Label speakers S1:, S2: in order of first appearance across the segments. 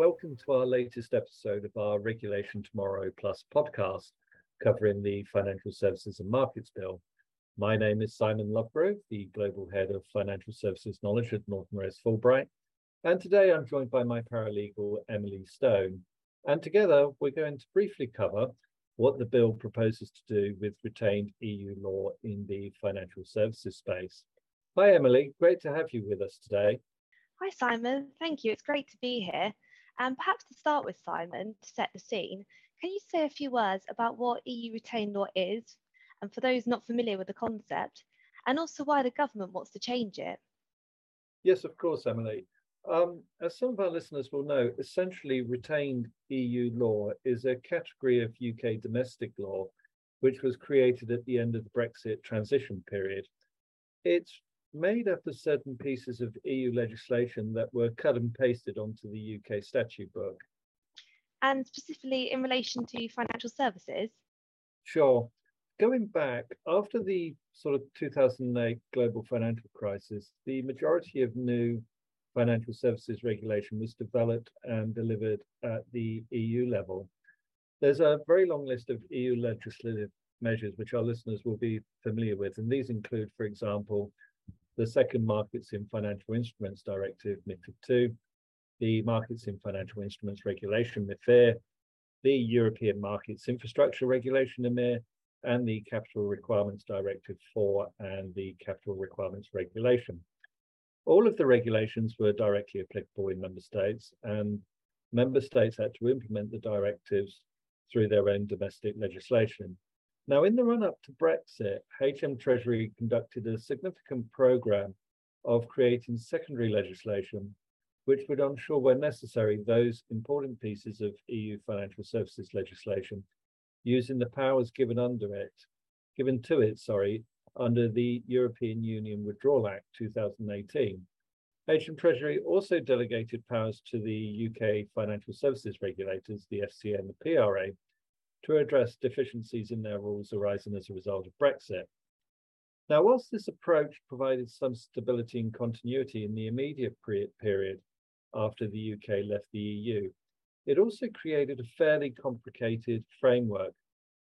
S1: welcome to our latest episode of our Regulation Tomorrow Plus podcast covering the Financial Services and Markets Bill. My name is Simon Lovegrove, the Global Head of Financial Services Knowledge at Norton Rose Fulbright. And today I'm joined by my paralegal, Emily Stone. And together we're going to briefly cover what the bill proposes to do with retained EU law in the financial services space. Hi, Emily. Great to have you with us today.
S2: Hi, Simon. Thank you. It's great to be here. And perhaps to start with, Simon, to set the scene, can you say a few words about what EU retained law is, and for those not familiar with the concept, and also why the government wants to change it?
S1: Yes, of course, Emily. Um, as some of our listeners will know, essentially retained EU law is a category of UK domestic law which was created at the end of the Brexit transition period. It's made up of certain pieces of EU legislation that were cut and pasted onto the UK statute book.
S2: And specifically in relation to financial services?
S1: Sure. Going back, after the sort of 2008 global financial crisis, the majority of new financial services regulation was developed and delivered at the EU level. There's a very long list of EU legislative measures which our listeners will be familiar with, and these include, for example, the second Markets in Financial Instruments Directive, MIFID II, the Markets in Financial Instruments Regulation, MIFIR, the European Markets Infrastructure Regulation, EMIR, and the Capital Requirements Directive 4 and the Capital Requirements Regulation. All of the regulations were directly applicable in member states, and member states had to implement the directives through their own domestic legislation. Now, in the run up to Brexit, HM Treasury conducted a significant program of creating secondary legislation which would onshore, where necessary, those important pieces of EU financial services legislation using the powers given under it, given to it, sorry, under the European Union Withdrawal Act 2018. HM Treasury also delegated powers to the UK financial services regulators, the FCA and the PRA, to address deficiencies in their rules arising as a result of Brexit. Now, whilst this approach provided some stability and continuity in the immediate period after the UK left the EU, it also created a fairly complicated framework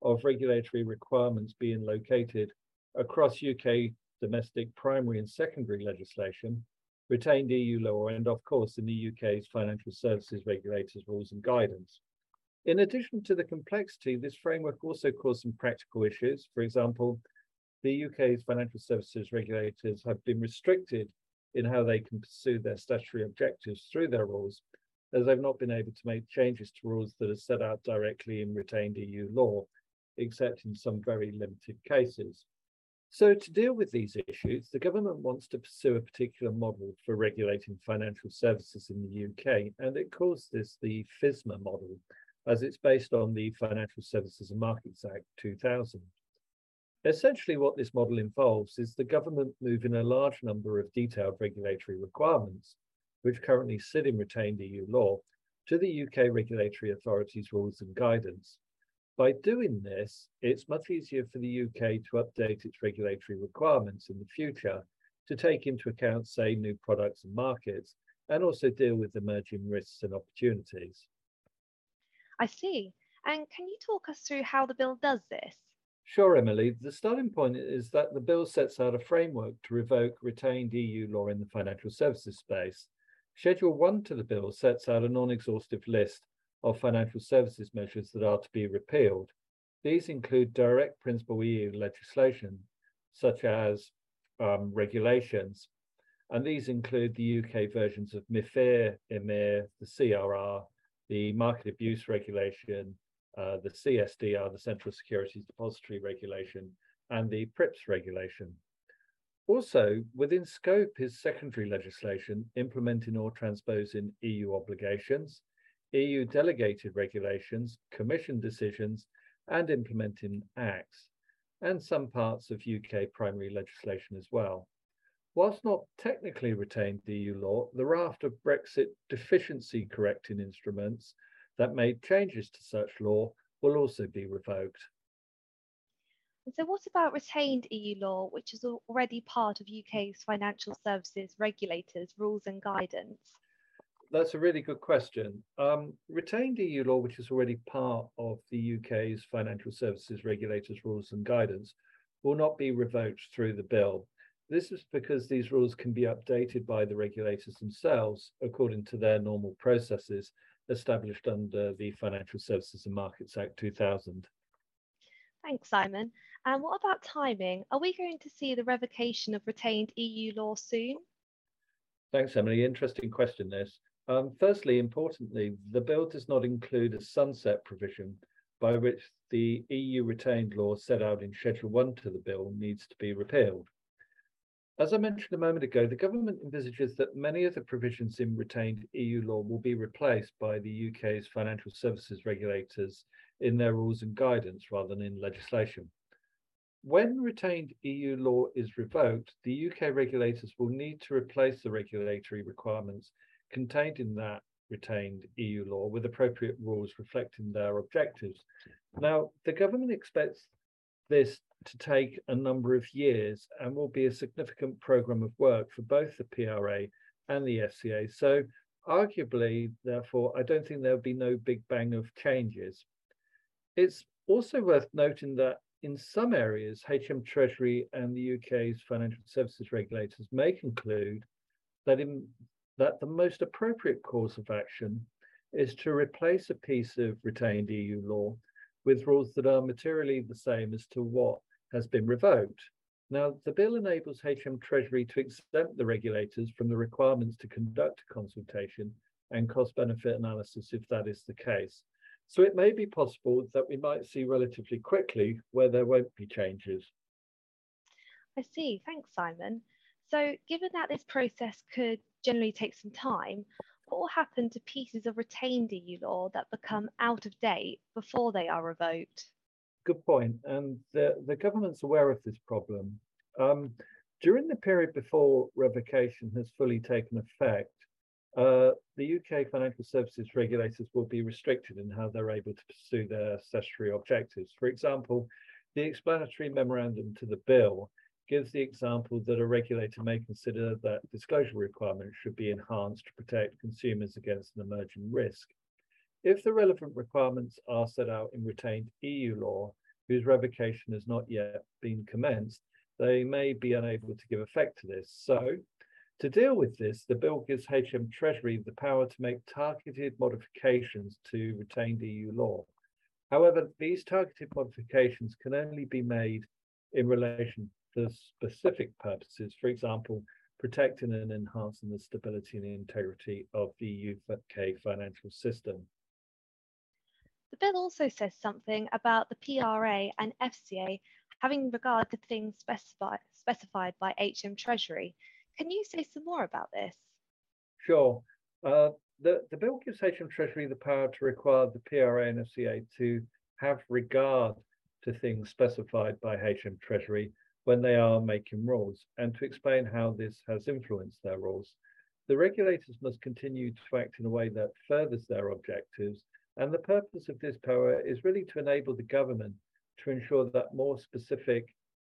S1: of regulatory requirements being located across UK domestic primary and secondary legislation, retained EU law, and of course in the UK's financial services regulators rules and guidance. In addition to the complexity, this framework also caused some practical issues. For example, the UK's financial services regulators have been restricted in how they can pursue their statutory objectives through their rules, as they've not been able to make changes to rules that are set out directly in retained EU law, except in some very limited cases. So to deal with these issues, the government wants to pursue a particular model for regulating financial services in the UK, and it calls this the FISMA model, as it's based on the Financial Services and Markets Act 2000. Essentially, what this model involves is the government moving a large number of detailed regulatory requirements, which currently sit in retained EU law, to the UK regulatory authorities' rules and guidance. By doing this, it's much easier for the UK to update its regulatory requirements in the future to take into account, say, new products and markets, and also deal with emerging risks and opportunities.
S2: I see. And can you talk us through how the bill does this?
S1: Sure, Emily. The starting point is that the bill sets out a framework to revoke retained EU law in the financial services space. Schedule 1 to the bill sets out a non exhaustive list of financial services measures that are to be repealed. These include direct principal EU legislation, such as um, regulations, and these include the UK versions of MIFIR, EMIR, the CRR, the market abuse regulation, uh, the CSDR, the Central Securities Depository Regulation, and the PRIIPs regulation. Also, within scope is secondary legislation implementing or transposing EU obligations, EU delegated regulations, Commission decisions, and implementing acts, and some parts of UK primary legislation as well. Whilst not technically retained EU law, the raft of Brexit deficiency correcting instruments that made changes to such law will also be revoked.
S2: So what about retained EU law, which is already part of UK's financial services regulators' rules and guidance?
S1: that's a really good question. Um, retained EU law, which is already part of the UK's financial services regulators rules and guidance, will not be revoked through the bill. This is because these rules can be updated by the regulators themselves according to their normal processes established under the Financial Services and Markets Act 2000.
S2: Thanks, Simon. And what about timing? Are we going to see the revocation of retained EU law soon?
S1: Thanks, Emily. Interesting question, this. Um, firstly, importantly, the bill does not include a sunset provision by which the EU retained law set out in Schedule 1 to the bill needs to be repealed. As I mentioned a moment ago, the government envisages that many of the provisions in retained EU law will be replaced by the UK's financial services regulators in their rules and guidance rather than in legislation. When retained EU law is revoked, the UK regulators will need to replace the regulatory requirements contained in that retained EU law with appropriate rules reflecting their objectives. Now, the government expects this to take a number of years and will be a significant program of work for both the PRA and the FCA. So arguably, therefore, I don't think there'll be no big bang of changes. It's also worth noting that in some areas, HM Treasury and the UK's financial services regulators may conclude that in that the most appropriate course of action is to replace a piece of retained EU law with rules that are materially the same as to what has been revoked. Now, the bill enables HM Treasury to exempt the regulators from the requirements to conduct a consultation and cost benefit analysis if that is the case. So it may be possible that we might see relatively quickly where there won't be changes.
S2: I see. Thanks, Simon. So, given that this process could generally take some time, what will happen to pieces of retained EU law that become out of date before they are revoked?
S1: Good point. And the, the government's aware of this problem. Um, during the period before revocation has fully taken effect, uh, the UK financial services regulators will be restricted in how they're able to pursue their statutory objectives. For example, the explanatory memorandum to the bill gives the example that a regulator may consider that disclosure requirements should be enhanced to protect consumers against an emerging risk. If the relevant requirements are set out in retained EU law, whose revocation has not yet been commenced, they may be unable to give effect to this. So, to deal with this, the bill gives HM Treasury the power to make targeted modifications to retained EU law. However, these targeted modifications can only be made in relation for specific purposes, for example, protecting and enhancing the stability and integrity of the UK financial system.
S2: The bill also says something about the PRA and FCA having regard to things specified, specified by HM Treasury. Can you say some more about this?
S1: Sure. Uh, the, the bill gives HM Treasury the power to require the PRA and FCA to have regard to things specified by HM Treasury when they are making rules and to explain how this has influenced their rules. The regulators must continue to act in a way that furthers their objectives. And the purpose of this power is really to enable the government to ensure that more specific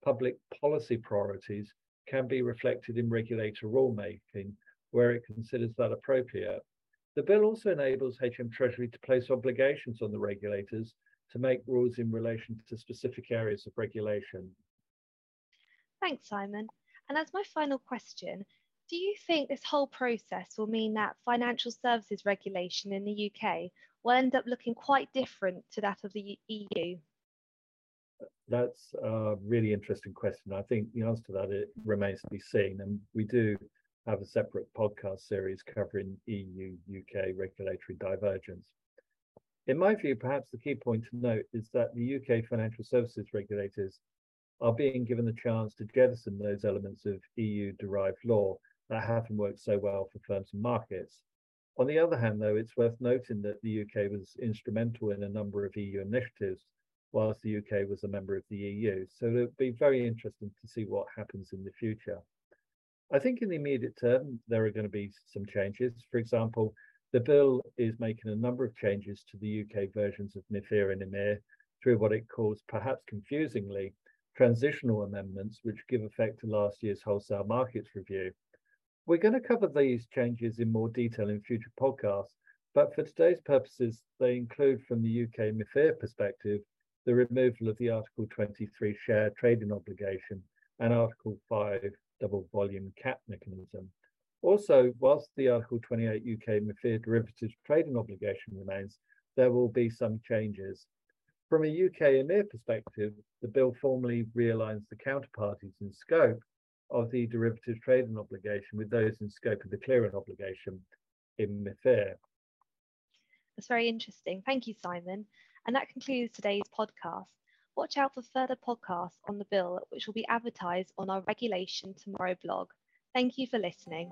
S1: public policy priorities can be reflected in regulator rulemaking where it considers that appropriate. The bill also enables HM Treasury to place obligations on the regulators to make rules in relation to specific areas of regulation.
S2: Thanks, Simon. And as my final question, do you think this whole process will mean that financial services regulation in the UK will end up looking quite different to that of the EU?
S1: That's a really interesting question. I think the answer to that it remains to be seen. And we do have a separate podcast series covering EU UK regulatory divergence. In my view, perhaps the key point to note is that the UK financial services regulators are being given the chance to jettison those elements of EU derived law that haven't worked so well for firms and markets. On the other hand, though, it's worth noting that the UK was instrumental in a number of EU initiatives, whilst the UK was a member of the EU. So it'll be very interesting to see what happens in the future. I think in the immediate term, there are going to be some changes. For example, the bill is making a number of changes to the UK versions of MIFIR and EMIR through what it calls, perhaps confusingly, transitional amendments which give effect to last year's wholesale markets review. We're going to cover these changes in more detail in future podcasts, but for today's purposes, they include from the UK MIFIR perspective, the removal of the Article 23 share trading obligation and Article 5 double volume cap mechanism. Also, whilst the Article 28 UK MIFIR derivatives trading obligation remains, there will be some changes. From a UK EMIR perspective, the bill formally realigns the counterparties in scope of the derivatives trading obligation with those in scope of the clearing obligation in MIFIR.
S2: That's very interesting. Thank you, Simon. And that concludes today's podcast. Watch out for further podcasts on the bill, which will be advertised on our Regulation Tomorrow blog. Thank you for listening.